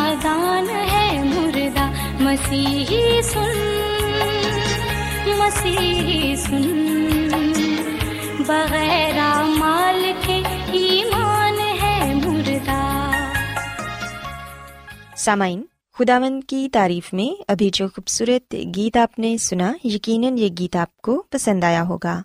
مردہ مسیحی سن مسیحی سن۔ بغیر مال کے ایمان ہے مردہ۔ سامعین، خداوند کی تعریف میں ابھی جو خوبصورت گیت آپ نے سنا، یقیناً یہ گیت آپ کو پسند آیا ہوگا۔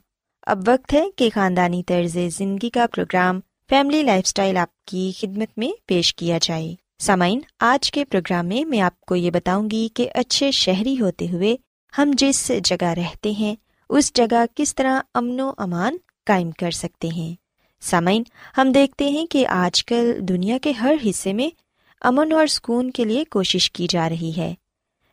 اب وقت ہے کہ خاندانی طرز زندگی کا پروگرام، فیملی لائف اسٹائل آپ کی خدمت میں پیش کیا جائے۔ سامعین، آج کے پروگرام میں میں آپ کو یہ بتاؤں گی کہ اچھے شہری ہوتے ہوئے ہم جس جگہ رہتے ہیں، اس جگہ کس طرح امن و امان قائم کر سکتے ہیں۔ سامعین، ہم دیکھتے ہیں کہ آج کل دنیا کے ہر حصے میں امن اور سکون کے لیے کوشش کی جا رہی ہے۔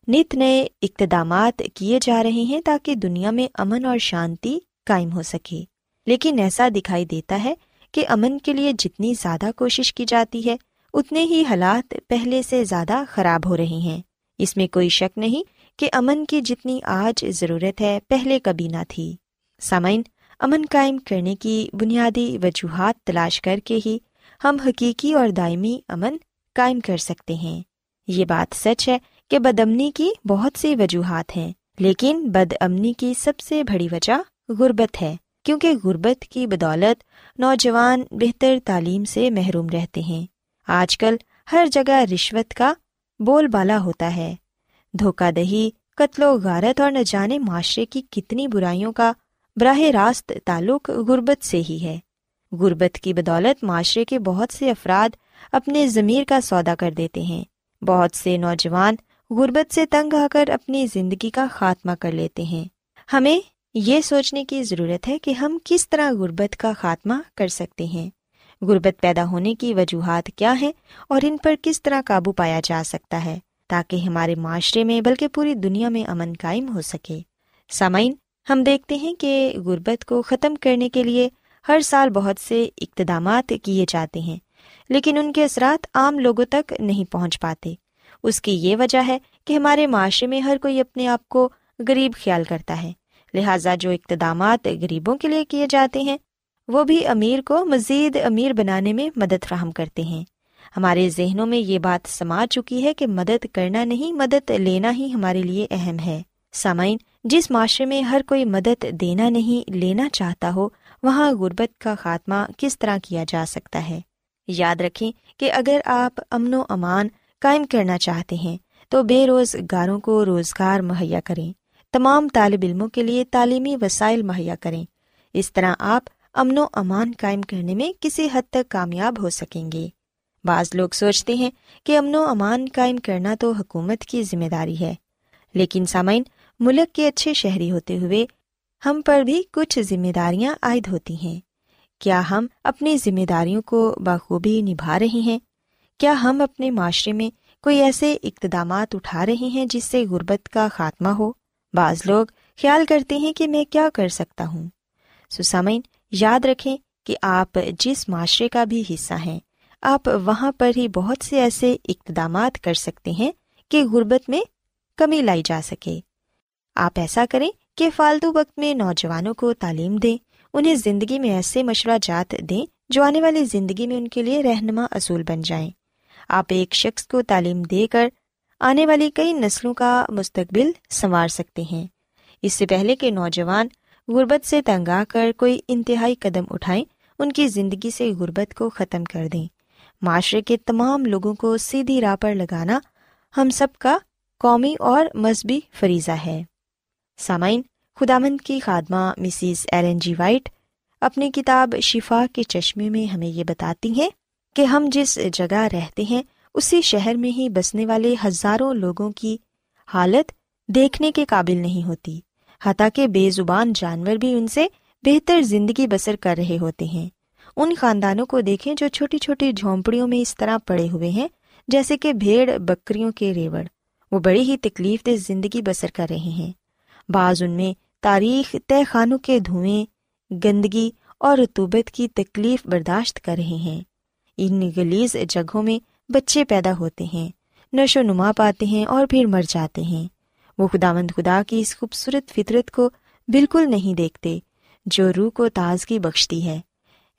نت نئے اقتدامات کیے جا رہے ہیں تاکہ دنیا میں امن اور شانتی قائم ہو سکے۔ لیکن ایسا دکھائی دیتا ہے کہ امن کے لیے جتنی زیادہ کوشش کی جاتی ہے اتنے ہی حالات پہلے سے زیادہ خراب ہو رہے ہیں۔ اس میں کوئی شک نہیں کہ امن کی جتنی آج ضرورت ہے پہلے کبھی نہ تھی۔ سامعین، امن قائم کرنے کی بنیادی وجوہات تلاش کر کے ہی ہم حقیقی اور دائمی امن قائم کر سکتے ہیں۔ یہ بات سچ ہے کہ بد امنی کی بہت سی وجوہات ہیں، لیکن بد امنی کی سب سے بڑی وجہ غربت ہے، کیونکہ غربت کی بدولت نوجوان بہتر تعلیم سے محروم رہتے ہیں۔ آج کل ہر جگہ رشوت کا بول بالا ہوتا ہے۔ دھوکہ دہی، قتل و غارت اور نہ جانے معاشرے کی کتنی برائیوں کا براہ راست تعلق غربت سے ہی ہے۔ غربت کی بدولت معاشرے کے بہت سے افراد اپنے ضمیر کا سودا کر دیتے ہیں۔ بہت سے نوجوان غربت سے تنگ آ کر اپنی زندگی کا خاتمہ کر لیتے ہیں۔ ہمیں یہ سوچنے کی ضرورت ہے کہ ہم کس طرح غربت کا خاتمہ کر سکتے ہیں۔ غربت پیدا ہونے کی وجوہات کیا ہیں اور ان پر کس طرح قابو پایا جا سکتا ہے تاکہ ہمارے معاشرے میں بلکہ پوری دنیا میں امن قائم ہو سکے۔ سامعین، ہم دیکھتے ہیں کہ غربت کو ختم کرنے کے لیے ہر سال بہت سے اقتدامات کیے جاتے ہیں، لیکن ان کے اثرات عام لوگوں تک نہیں پہنچ پاتے۔ اس کی یہ وجہ ہے کہ ہمارے معاشرے میں ہر کوئی اپنے آپ کو غریب خیال کرتا ہے، لہٰذا جو اقتدامات غریبوں کے لیے کیے جاتے ہیں وہ بھی امیر کو مزید امیر بنانے میں مدد فراہم کرتے ہیں۔ ہمارے ذہنوں میں یہ بات سما چکی ہے کہ مدد کرنا نہیں، مدد لینا ہی ہمارے لیے اہم ہے۔ سامعین، جس معاشرے میں ہر کوئی مدد دینا نہیں، لینا چاہتا ہو، وہاں غربت کا خاتمہ کس طرح کیا جا سکتا ہے؟ یاد رکھیں کہ اگر آپ امن و امان قائم کرنا چاہتے ہیں، تو بے روزگاروں کو روزگار مہیا کریں۔ تمام طالب علموں کے لیے تعلیمی وسائل مہیا کریں۔ اس طرح آپ امن و امان قائم کرنے میں کسی حد تک کامیاب ہو سکیں گے۔ بعض لوگ سوچتے ہیں کہ امن و امان قائم کرنا تو حکومت کی ذمہ داری ہے، لیکن سامعین، ملک کے اچھے شہری ہوتے ہوئے ہم پر بھی کچھ ذمہ داریاں عائد ہوتی ہیں۔ کیا ہم اپنی ذمہ داریوں کو بخوبی نبھا رہے ہیں؟ کیا ہم اپنے معاشرے میں کوئی ایسے اقتدامات اٹھا رہے ہیں جس سے غربت کا خاتمہ ہو؟ بعض لوگ خیال کرتے ہیں کہ میں کیا کر سکتا ہوں۔ سسامین یاد رکھیں کہ آپ جس معاشرے کا بھی حصہ ہیں، آپ وہاں پر ہی بہت سے ایسے اقتدامات کر سکتے ہیں کہ غربت میں کمی لائی جا سکے۔ آپ ایسا کریں کہ فالتو وقت میں نوجوانوں کو تعلیم دیں، انہیں زندگی میں ایسے مشورہ جات دیں جو آنے والی زندگی میں ان کے لیے رہنما اصول بن جائیں۔ آپ ایک شخص کو تعلیم دے کر آنے والی کئی نسلوں کا مستقبل سنوار سکتے ہیں۔ اس سے پہلے کہ نوجوان غربت سے تنگ آ کر کوئی انتہائی قدم اٹھائیں، ان کی زندگی سے غربت کو ختم کر دیں۔ معاشرے کے تمام لوگوں کو سیدھی راہ پر لگانا ہم سب کا قومی اور مذہبی فریضہ ہے۔ سامعین خدامند کی خادمہ مسز ایلن جی وائٹ اپنی کتاب شفا کے چشمے میں ہمیں یہ بتاتی ہیں کہ ہم جس جگہ رہتے ہیں، اسی شہر میں ہی بسنے والے ہزاروں لوگوں کی حالت دیکھنے کے قابل نہیں ہوتی۔ حتیٰ کہ بے زبان جانور بھی ان سے بہتر زندگی بسر کر رہے ہوتے ہیں۔ ان خاندانوں کو دیکھیں جو چھوٹی چھوٹی جھونپڑیوں میں اس طرح پڑے ہوئے ہیں، جیسے کہ بھیڑ، بکریوں کے ریوڑ۔ وہ بڑی ہی تکلیف دہ زندگی بسر کر رہے ہیں۔ بعض ان میں تاریخ طے خانوں کے دھوئیں، گندگی اور رتوبت کی تکلیف برداشت کر رہے ہیں۔ ان گلیز جگہوں میں بچے پیدا ہوتے ہیں، نشو نما پاتے ہیں اور پھر مر جاتے ہیں۔ وہ خدا مند خدا کی اس خوبصورت فطرت کو بالکل نہیں دیکھتے، جو روح کو تازگی بخشتی ہے۔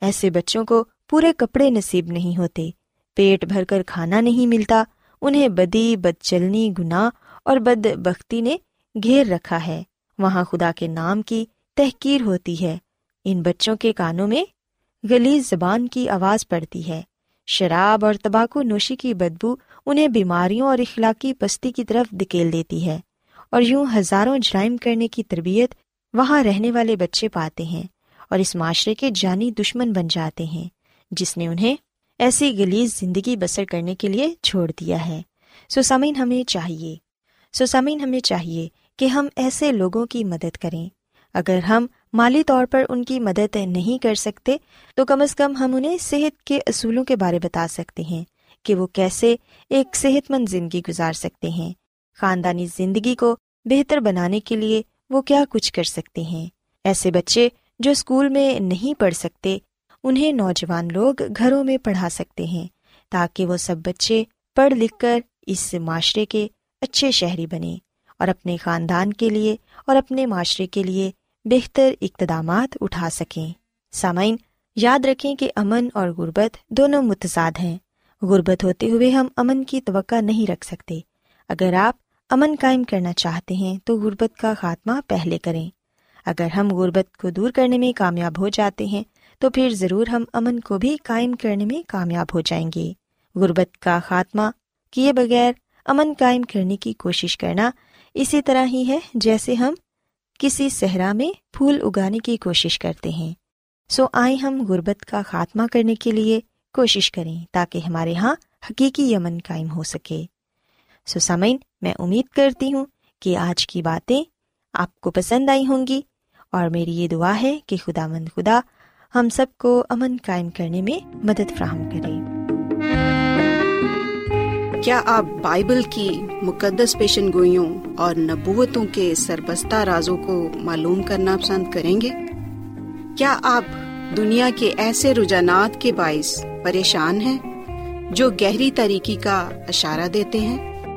ایسے بچوں کو پورے کپڑے نصیب نہیں ہوتے، پیٹ بھر کر کھانا نہیں ملتا، انہیں بدی بد چلنی گناہ اور بد بختی نے گھیر رکھا ہے۔ وہاں خدا کے نام کی تحقیر ہوتی ہے۔ ان بچوں کے کانوں میں گلی زبان کی آواز پڑتی ہے۔ شراب اور تباکو نوشی کی بدبو انہیں بیماریوں اور اخلاقی پستی کی طرف دکیل دیتی ہے۔ اور یوں ہزاروں جرائم کرنے کی تربیت وہاں رہنے والے بچے پاتے ہیں اور اس معاشرے کے جانی دشمن بن جاتے ہیں، جس نے انہیں ایسی گلیز زندگی بسر کرنے کے لیے چھوڑ دیا ہے۔ سوسامین ہمیں چاہیے سوسامین ہمیں چاہیے کہ ہم ایسے لوگوں کی مدد کریں۔ اگر ہم مالی طور پر ان کی مدد نہیں کر سکتے، تو کم از کم ہم انہیں صحت کے اصولوں کے بارے بتا سکتے ہیں کہ وہ کیسے ایک صحت مند زندگی گزار سکتے ہیں۔ خاندانی زندگی کو بہتر بنانے کے لیے وہ کیا کچھ کر سکتے ہیں۔ ایسے بچے جو اسکول میں نہیں پڑھ سکتے، انہیں نوجوان لوگ گھروں میں پڑھا سکتے ہیں تاکہ وہ سب بچے پڑھ لکھ کر اس معاشرے کے اچھے شہری بنے اور اپنے خاندان کے لیے اور اپنے معاشرے کے لیے بہتر اقتدامات اٹھا سکیں۔ سامعین، یاد رکھیں کہ امن اور غربت دونوں متضاد ہیں۔ غربت ہوتے ہوئے ہم امن کی توقع نہیں رکھ سکتے۔ اگر آپ امن قائم کرنا چاہتے ہیں تو غربت کا خاتمہ پہلے کریں۔ اگر ہم غربت کو دور کرنے میں کامیاب ہو جاتے ہیں، تو پھر ضرور ہم امن کو بھی قائم کرنے میں کامیاب ہو جائیں گے۔ غربت کا خاتمہ کیے بغیر امن قائم کرنے کی کوشش کرنا اسی طرح ہی ہے جیسے ہم کسی صحرا میں پھول اگانے کی کوشش کرتے ہیں۔ سو آئیں ہم غربت کا خاتمہ کرنے کے لیے کوشش کریں تاکہ ہمارے یہاں حقیقی یمن قائم ہو سکے۔ سو میں امید کرتی ہوں کہ آج کی باتیں آپ کو پسند آئی ہوں گی اور میری یہ دعا ہے کہ خدا مند خدا ہم سب کو امن قائم کرنے میں مدد فراہم کرے۔ کیا آپ بائبل کی مقدس پیشن گوئیوں اور نبوتوں کے سربستہ رازوں کو معلوم کرنا پسند کریں گے؟ کیا آپ دنیا کے ایسے رجحانات کے باعث پریشان ہیں جو گہری طریقے کا اشارہ دیتے ہیں؟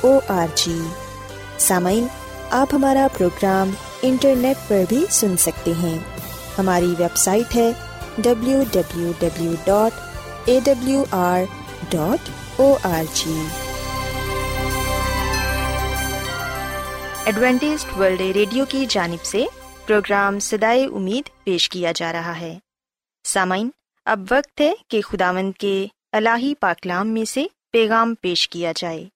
O R G سامعین، آپ ہمارا پروگرام انٹرنیٹ پر بھی سن سکتے ہیں۔ ہماری ویب سائٹ ہے W W W dot A W R dot O R G Adventist World Radio کی جانب سے پروگرام سدائے امید پیش کیا جا رہا ہے۔ سامعین، اب وقت ہے کہ خداوند کے الہی پاکلام میں سے پیغام پیش کیا جائے۔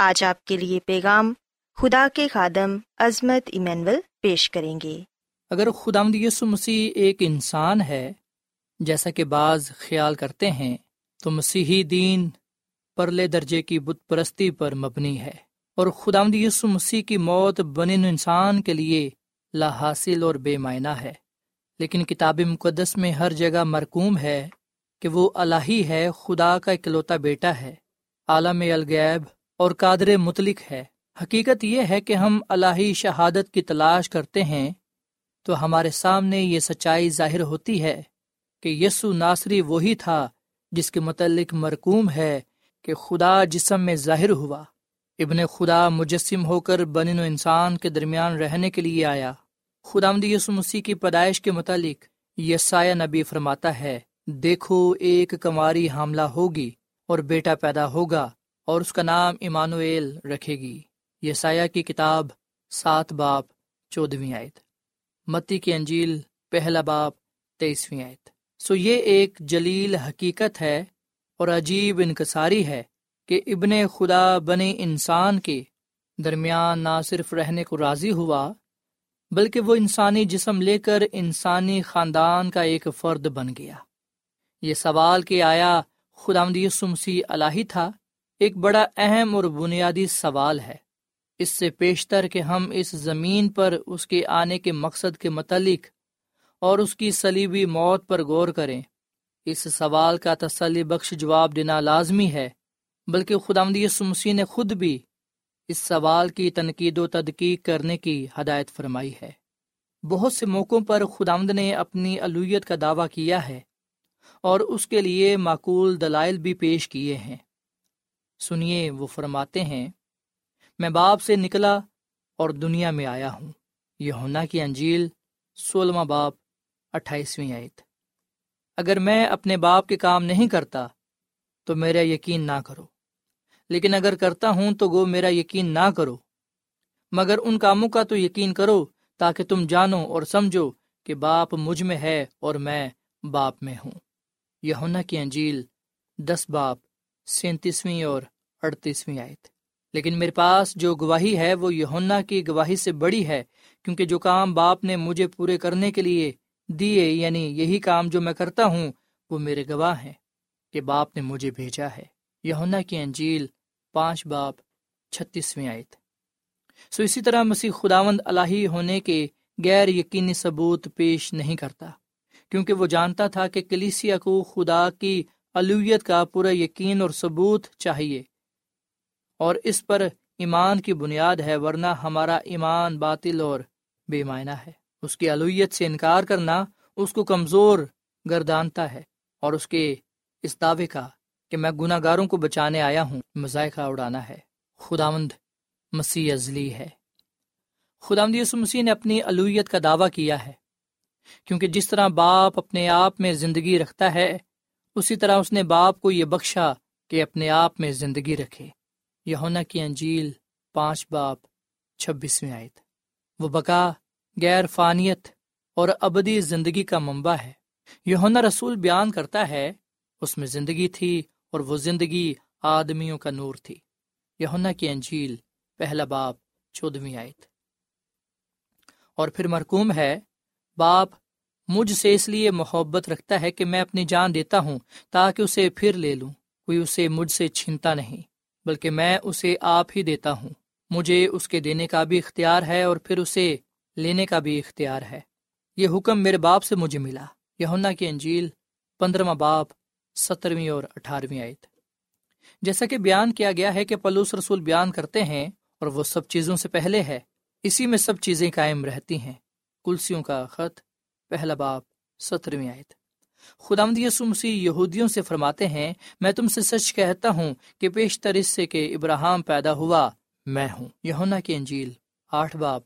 آج آپ کے لیے پیغام خدا کے خادم عظمت ایمینول پیش کریں گے۔ اگر خدا یسو مسیح ایک انسان ہے، جیسا کہ بعض خیال کرتے ہیں، تو مسیحی دین پرلے درجے کی بت پرستی پر مبنی ہے۔ اور خدا یسو مسیح کی موت بن انسان کے لیے لا حاصل اور بے معنی ہے۔ لیکن کتاب مقدس میں ہر جگہ مرکوم ہے کہ وہ الہی ہے، خدا کا اکلوتا بیٹا ہے۔ عالم الغیب اور قادر متلق ہے۔ حقیقت یہ ہے کہ ہم الہی شہادت کی تلاش کرتے ہیں، تو ہمارے سامنے یہ سچائی ظاہر ہوتی ہے کہ یسو ناصری وہی تھا جس کے متعلق مرکوم ہے کہ خدا جسم میں ظاہر ہوا، ابن خدا مجسم ہو کر بن و انسان کے درمیان رہنے کے لیے آیا۔ خدا یسو مسیح کی پیدائش کے متعلق یسایہ نبی فرماتا ہے، دیکھو ایک کماری حاملہ ہوگی اور بیٹا پیدا ہوگا۔ اور اس کا نام ایمانویل رکھے گی۔ یسایہ کی کتاب سات باپ چودہویں آیت۔ متی کی انجیل، پہلا باپ، تیسویں آیت۔ سو یہ ایک جلیل حقیقت ہے اور عجیب انکساری ہے کہ ابن خدا بنے انسان کے درمیان نہ صرف رہنے کو راضی ہوا، بلکہ وہ انسانی جسم لے کر انسانی خاندان کا ایک فرد بن گیا۔ یہ سوال کہ آیا خدا مسیح الہی تھا؟ ایک بڑا اہم اور بنیادی سوال ہے۔ اس سے پیشتر کہ ہم اس زمین پر اس کے آنے کے مقصد کے متعلق اور اس کی سلیبی موت پر غور کریں۔ اس سوال کا تسلی بخش جواب دینا لازمی ہے، بلکہ خدا مسیح نے خود بھی اس سوال کی تنقید و تدقیق کرنے کی ہدایت فرمائی ہے۔ بہت سے موقعوں پر خدامد نے اپنی الویت کا دعویٰ کیا ہے اور اس کے لیے معقول دلائل بھی پیش کیے ہیں۔ سنیے، وہ فرماتے ہیں، میں باپ سے نکلا اور دنیا میں آیا ہوں۔ یہ ہونا کی انجیل، سولہواں باپ، اٹھائیسویں آیت۔ اگر میں اپنے باپ کے کام نہیں کرتا، تو میرا یقین نہ کرو۔ لیکن اگر کرتا ہوں، تو گو میرا یقین نہ کرو۔ مگر ان کاموں کا تو یقین کرو، تاکہ تم جانو اور سمجھو کہ باپ مجھ میں ہے اور میں باپ میں ہوں۔ یہ ہونا کی انجیل، دس باپ سینتیسویں اور اڑتیسویں آیت۔ لیکن میرے پاس جو گواہی ہے وہ یونا کی گواہی سے بڑی ہے، کیونکہ جو کام باپ نے مجھے پورے کرنے کے لیے دیے یعنی یہی کام جو میں کرتا ہوں، وہ میرے گواہ ہیں کہ باپ نے مجھے بھیجا ہے۔ یونا کی انجیل پانچ باپ چھتیسویں آیت۔ سو اسی طرح مسیح خداوند الہی ہونے کے غیر یقینی ثبوت پیش نہیں کرتا، کیونکہ وہ جانتا تھا کہ کلیسیا کو خدا کی الویت کا پورا یقین اور ثبوت چاہیے۔ اور اس پر ایمان کی بنیاد ہے، ورنہ ہمارا ایمان باطل اور بے معنی ہے۔ اس کی الویت سے انکار کرنا اس کو کمزور گردانتا ہے اور اس کے اس دعوے کا کہ میں گناہ گاروں کو بچانے آیا ہوں، مذائقہ اڑانا ہے۔ خداوند مسیح ازلی ہے۔ خداوند یسو مسیح نے اپنی الویت کا دعویٰ کیا ہے، کیونکہ جس طرح باپ اپنے آپ میں زندگی رکھتا ہے اسی طرح اس نے باپ کو یہ بخشا کہ اپنے آپ میں زندگی رکھے۔ یونا کی انجیل پانچ باپ چھبیسویں آیت۔ وہ بقا غیر فانیت اور ابدی زندگی کا منبع ہے۔ یونا رسول بیان کرتا ہے، اس میں زندگی تھی اور وہ زندگی آدمیوں کا نور تھی۔ یونا کی انجیل پہلا باپ چودہویں آیت۔ اور پھر مرکوم ہے، باپ مجھ سے اس لیے محبت رکھتا ہے کہ میں اپنی جان دیتا ہوں تاکہ اسے پھر لے لوں، کوئی اسے مجھ سے چھینتا نہیں، بلکہ میں اسے آپ ہی دیتا ہوں۔ مجھے اس کے دینے کا بھی اختیار ہے اور پھر اسے لینے کا بھی اختیار ہے۔ یہ حکم میرے باپ سے مجھے ملا۔ یہنا کی انجیل پندرہواں باپ، سترویں اور اٹھارہویں آیت۔ جیسا کہ بیان کیا گیا ہے کہ پلوس رسول بیان کرتے ہیں اور وہ سب چیزوں سے پہلے ہے، اسی میں سب چیزیں قائم رہتی ہیں۔ کلسیوں کا خط پہلا باپ سترویں آیت۔ خدا یسو مسیح یہودیوں سے فرماتے ہیں، میں تم سے سچ کہتا ہوں کہ پیشتر اس سے کہ ابراہم پیدا ہوا، میں ہوں۔ یہونا کی انجیل، آٹھ باپ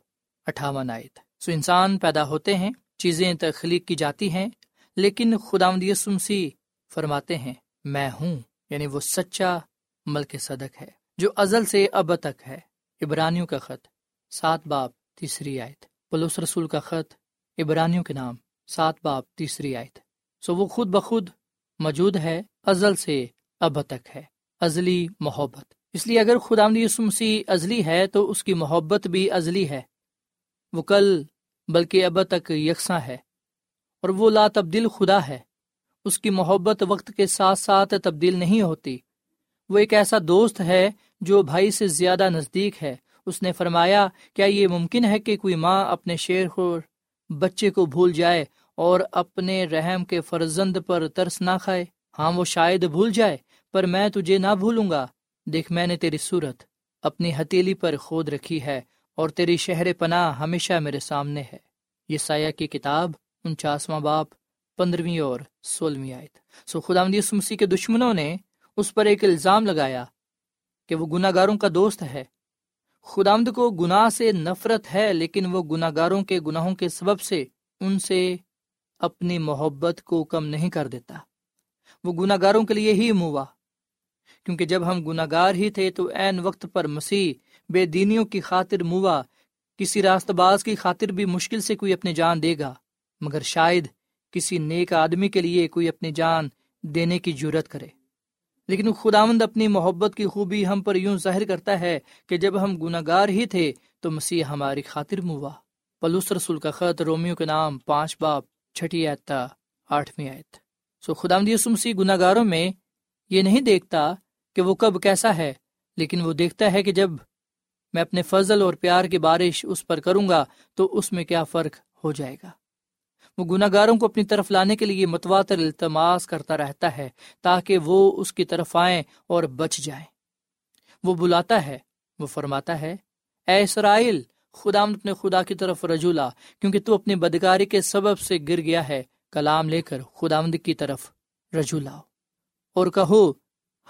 اٹھاون آیت۔ سو انسان پیدا ہوتے ہیں، چیزیں تخلیق کی جاتی ہیں، لیکن خدا یسو مسیح فرماتے ہیں، میں ہوں۔ یعنی وہ سچا ملک صدق ہے، جو ازل سے اب تک ہے۔ ابرانیوں کا خط، سات باپ تیسری آیت۔ پلوس رسول کا خط ابرانیوں کے نام، سات باپ تیسری آیت۔ سو وہ خود بخود موجود ہے، ازل سے اب تک ہے، ازلی محبت۔ اس لیے اگر خدا مسیح ازلی ہے، تو اس کی محبت بھی ازلی ہے۔ وہ کل، بلکہ اب تک یکساں ہے۔ اور وہ لا تبدیل خدا ہے۔ اس کی محبت وقت کے ساتھ ساتھ تبدیل نہیں ہوتی۔ وہ ایک ایسا دوست ہے جو بھائی سے زیادہ نزدیک ہے۔ اس نے فرمایا، کیا یہ ممکن ہے کہ کوئی ماں اپنے شیر خور بچے کو بھول جائے اور اپنے رحم کے فرزند پر ترس نہ کھائے۔ ہاں وہ شاید بھول جائے، پر میں تجھے نہ بھولوں گا۔ دیکھ، میں نے تیری صورت اپنی ہتیلی پر کھود رکھی ہے اور تیری شہر پناہ ہمیشہ میرے سامنے ہے۔ یہ سایہ کی کتاب انچاسواں باپ، پندرہویں اور سولہویں آیت۔ سو خدا مسیح کے دشمنوں نے اس پر ایک الزام لگایا کہ وہ گناہ گاروں کا دوست ہے۔ خدامد کو گناہ سے نفرت ہے، لیکن وہ گناہ گاروں کے گناہوں کے سبب سے ان سے اپنی محبت کو کم نہیں کر دیتا۔ وہ گناہ گاروں کے لیے ہی موا کیونکہ جب ہم گناہ گار ہی تھے تو عین وقت پر مسیح بے دینیوں کی خاطر موا کسی راست باز کی خاطر بھی مشکل سے کوئی اپنی جان دے گا، مگر شاید کسی نیک آدمی کے لیے کوئی اپنی جان دینے کی جرت کرے۔ لیکن خداوند اپنی محبت کی خوبی ہم پر یوں ظاہر کرتا ہے کہ جب ہم گناہ گار ہی تھے تو مسیح ہماری خاطر موا۔ پلوس رسول کا خط رومیو کے نام پانچ باپ چھٹی آیت آٹھویں آیت۔ سو خدا مسیح گناہ گاروں میں یہ نہیں دیکھتا کہ وہ کب کیسا ہے، لیکن وہ دیکھتا ہے کہ جب میں اپنے فضل اور پیار کی بارش اس پر کروں گا تو اس میں کیا فرق ہو جائے گا۔ وہ گناہ گاروں کو اپنی طرف لانے کے لیے متواتر التماس کرتا رہتا ہے تاکہ وہ اس کی طرف آئیں اور بچ جائیں۔ وہ بلاتا ہے، وہ فرماتا ہے، اے اسرائیل، خدا اپنے خدا کی طرف رجولا کیونکہ تو اپنی بدکاری کے سبب سے گر گیا ہے۔ کلام لے کر خدا کی طرف رجولا اور کہو،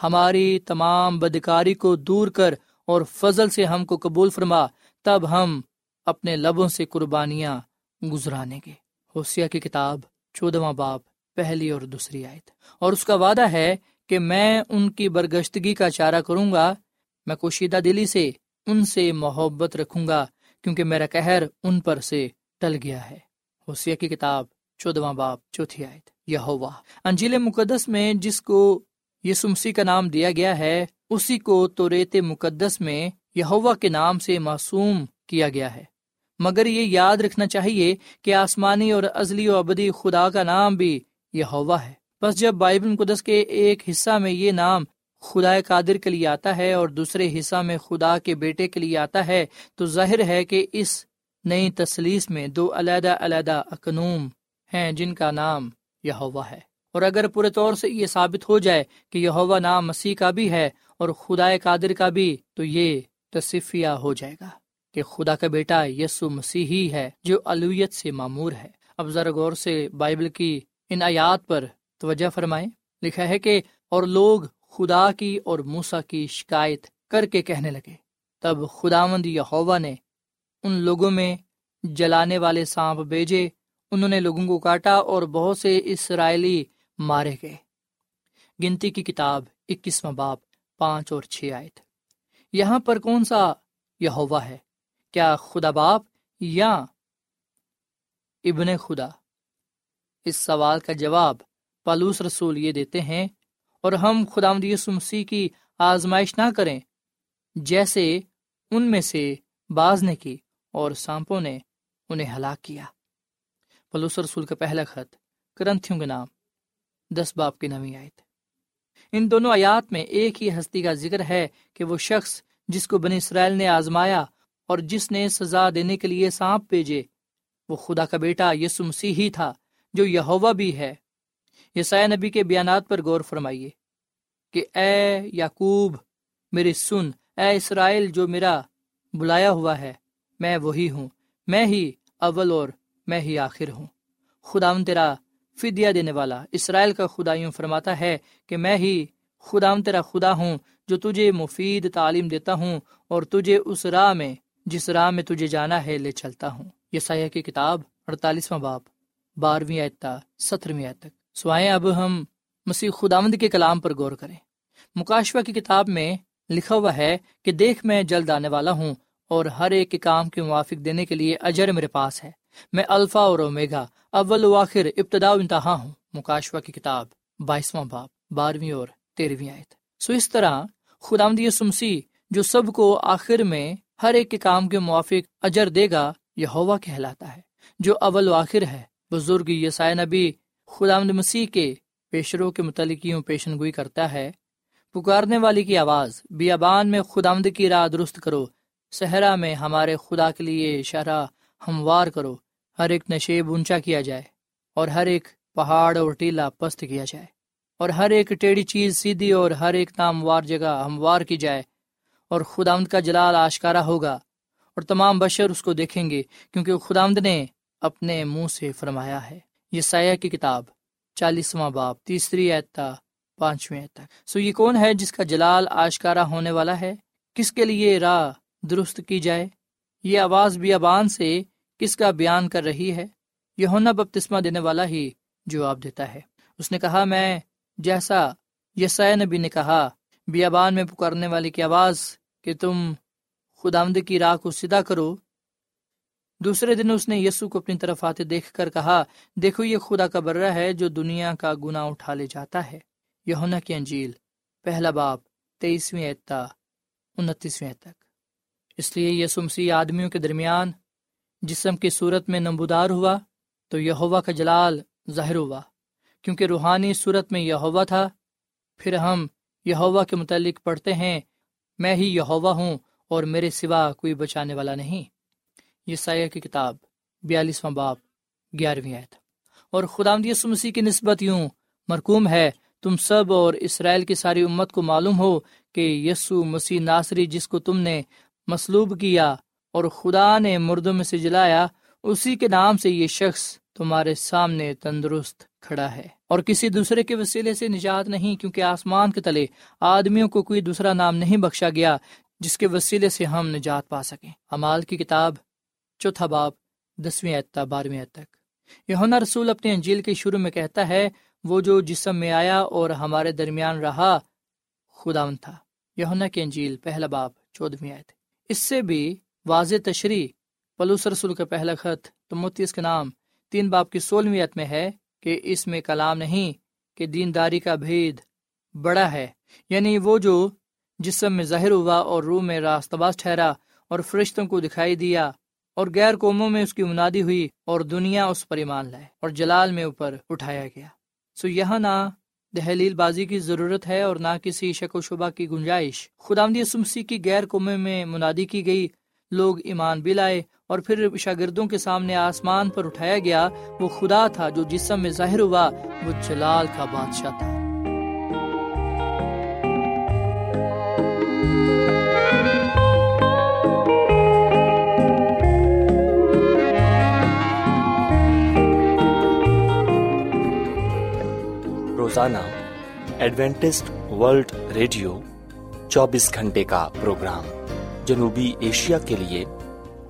ہماری تمام بدکاری کو دور کر اور فضل سے ہم کو قبول فرما، تب ہم اپنے لبوں سے قربانیاں گزرانے گے۔ حوثیہ کی کتاب، چودواں باپ پہلی اور دوسری آیت۔ اور اس کا وعدہ ہے کہ میں ان کی برگشتگی کا چارہ کروں گا میں کوشیدہ دلی سے ان سے محبت رکھوں گا کیونکہ میرا کہر ان پر سے ٹل گیا ہے۔ حوثیہ کی کتاب، چودواں باپ چوتھی آیت۔ یہوا انجیل مقدس میں جس کو یسمسی کا نام دیا گیا ہے، اسی کو تو ریت مقدس میں یہوا کے نام سے معصوم کیا گیا ہے۔ مگر یہ یاد رکھنا چاہیے کہ آسمانی اور ازلی و ابدی خدا کا نام بھی یہ ہوا ہے۔ بس جب بائبل مقدس کے ایک حصہ میں یہ نام خدا قادر کے لیے آتا ہے اور دوسرے حصہ میں خدا کے بیٹے کے لیے آتا ہے، تو ظاہر ہے کہ اس نئی تسلیس میں دو علیحدہ علیحدہ اقنوم ہیں جن کا نام یہ ہوا ہے۔ اور اگر پورے طور سے یہ ثابت ہو جائے کہ یہ نام مسیح کا بھی ہے اور خدا قادر کا بھی، تو یہ تصفیہ ہو جائے گا۔ کہ خدا کا بیٹا یسو مسیحی ہے جو الویت سے معمور ہے۔ اب ذرا غور سے بائبل کی ان آیات پر توجہ فرمائیں۔ لکھا ہے کہ اور لوگ خدا کی اور موسا کی شکایت کر کے کہنے لگے۔ تب خدا مند یہوا نے ان لوگوں میں جلانے والے سانپ بھیجے۔ انہوں نے لوگوں کو کاٹا اور بہت سے اسرائیلی مارے گئے۔ گنتی کی کتاب اکیسواں باپ پانچ اور چھ آئے تھے یہاں پر کون سا یہوا ہے؟ کیا خدا باپ یا ابن خدا؟ اس سوال کا جواب پالوس رسول یہ دیتے ہیں، اور ہم خدا مسیح کی آزمائش نہ کریں، جیسے ان میں سے باز نے کی اور سانپوں نے انہیں ہلاک کیا۔ پلوس رسول کا پہلا خط، کرنتھیوں کے نام، دس باپ کی نوی آئے تھے ان دونوں آیات میں ایک ہی ہستی کا ذکر ہے کہ وہ شخص جس کو بنی اسرائیل نے آزمایا اور جس نے سزا دینے کے لیے سانپ بھیجے، وہ خدا کا بیٹا یسو مسیح ہی تھا جو یہوا بھی ہے۔ یسایہ نبی کے بیانات پر غور فرمائیے کہ اے یعقوب میری سن، اے اسرائیل جو میرا بلایا ہوا ہے، میں وہی ہوں، میں ہی اول اور میں ہی آخر ہوں۔ خدا تیرا فدیہ دینے والا اسرائیل کا خدا یوں فرماتا ہے کہ میں ہی خدا تیرا خدا ہوں جو تجھے مفید تعلیم دیتا ہوں اور تجھے اس راہ میں جس راہ میں تجھے جانا ہے لے چلتا ہوں۔ یہ سیاح کی کتاب، اڑتالیسواں باپ بارہویں آیتا سترویں آیت تک۔ سوائے اب ہم مسیح خداوند کے کلام پر غور کریں۔ مکاشوا کی کتاب میں لکھا ہوا ہے کہ دیکھ میں جلد آنے والا ہوں اور ہر ایک کے کام کے موافق دینے کے لیے اجر میرے پاس ہے۔ میں الفا اور اومیگا، اول و آخر، ابتدا و انتہا ہوں۔ مکاشوا کی کتاب، بائیسواں باپ بارہویں اور تیرہویں آیت۔ سو اس طرح خدامد سمسی جو سب کو آخر میں ہر ایک کے کام کے موافق اجر دے گا یہ ہوا کہلاتا ہے، جو اول و آخر ہے۔ بزرگ یسائے نبی خدا مسیح کے پیشروں کے متعلق یوں پیشن گوئی کرتا ہے، پکارنے والی کی آواز، بیابان میں خدا کی راہ درست کرو، صحرا میں ہمارے خدا کے لیے شرح ہموار کرو، ہر ایک نشیب اونچا کیا جائے اور ہر ایک پہاڑ اور ٹیلا پست کیا جائے اور ہر ایک ٹیڑھی چیز سیدھی اور ہر ایک ناموار جگہ ہموار کی جائے۔ اور خداوند کا جلال آشکارا ہوگا، اور تمام بشر اس کو دیکھیں گے، کیونکہ خداوند نے اپنے منہ سے فرمایا ہے۔ یہ سایہ کی کتاب، چالیسواں باپ تیسری ایتا پانچویں تک۔ سو یہ کون ہے جس کا جلال آشکارا ہونے والا ہے؟ کس کے لیے راہ درست کی جائے؟ یہ آواز بیابان سے کس کا بیان کر رہی ہے؟ یہ ہونا بپتسمہ دینے والا ہی جواب دیتا ہے۔ اس نے کہا، میں جیسا یسائے نبی نے کہا، بیابان میں پکارنے والے کی آواز کہ تم خدا کی راہ کو سیدھا کرو۔ دوسرے دن اس نے یسو کو اپنی طرف آتے دیکھ کر کہا، دیکھو یہ خدا کا برہ ہے جو دنیا کا گنا اٹھا لے جاتا ہے۔ یہ کی انجیل، پہلا باپ تیئیسویں اعتا انتیسویں تک۔ اس لیے یسو مسیح آدمیوں کے درمیان جسم کی صورت میں نمبودار ہوا تو یہ کا جلال ظاہر ہوا۔ کیونکہ روحانی صورت میں یہ ہوا تھا، پھر ہم یہ ہوا کے متعلق پڑھتے ہیں میں ہی یہ ہوں اور میرے سوا کوئی بچانے والا نہیں۔ یہ سایہ کی کتاب، بیالیسواں باپ گیارہویں آئے اور خدا مسیح کی نسبت یوں مرکوم ہے، تم سب اور اسرائیل کی ساری امت کو معلوم ہو کہ یسو مسیح ناصری جس کو تم نے مسلوب کیا اور خدا نے مردوں میں سے جلایا، اسی کے نام سے یہ شخص تمہارے سامنے تندرست کھڑا ہے۔ اور کسی دوسرے کے وسیلے سے نجات نہیں، کیونکہ آسمان کے تلے آدمیوں کو کوئی دوسرا نام نہیں بخشا گیا، جس کے وسیلے سے ہم نجات پا سکیں۔ امال کی کتاب، چوتھا باب، دسویں اعتہ بارہویں تک۔ یہ رسول اپنے انجیل کے شروع میں کہتا ہے، وہ جو جسم میں آیا اور ہمارے درمیان رہا خدا تھا۔ یونا کی انجیل، پہلا باب چودہویں آئے اس سے بھی واضح تشریح، پلوس رسول کا پہلا خط تموتی اس کا نام تین باپ کی سولہویں میں ہے کہ اس میں کلام نہیں کہ دینداری کا بھید بڑا ہے۔ یعنی وہ جو جسم میں ظاہر ہوا اور روح میں راست باز ٹھہرا اور فرشتوں کو دکھائی دیا اور غیر قوموں میں اس کی منادی ہوئی اور دنیا اس پر ایمان لائے اور جلال میں اوپر اٹھایا گیا۔ سو یہاں نہ دہلیل بازی کی ضرورت ہے اور نہ کسی شک و شبہ کی گنجائش۔ خدامدی سمسی کی غیر قوموں میں منادی کی گئی، لوگ ایمان بھی لائے اور پھر شاگردوں کے سامنے آسمان پر اٹھایا گیا، وہ خدا تھا جو جسم میں ظاہر ہوا، وہ جلال کا بادشاہ تھا۔ روزانہ، ایڈوینٹسٹ ورلڈ ریڈیو، چوبیس گھنٹے کا پروگرام جنوبی ایشیا کے لیے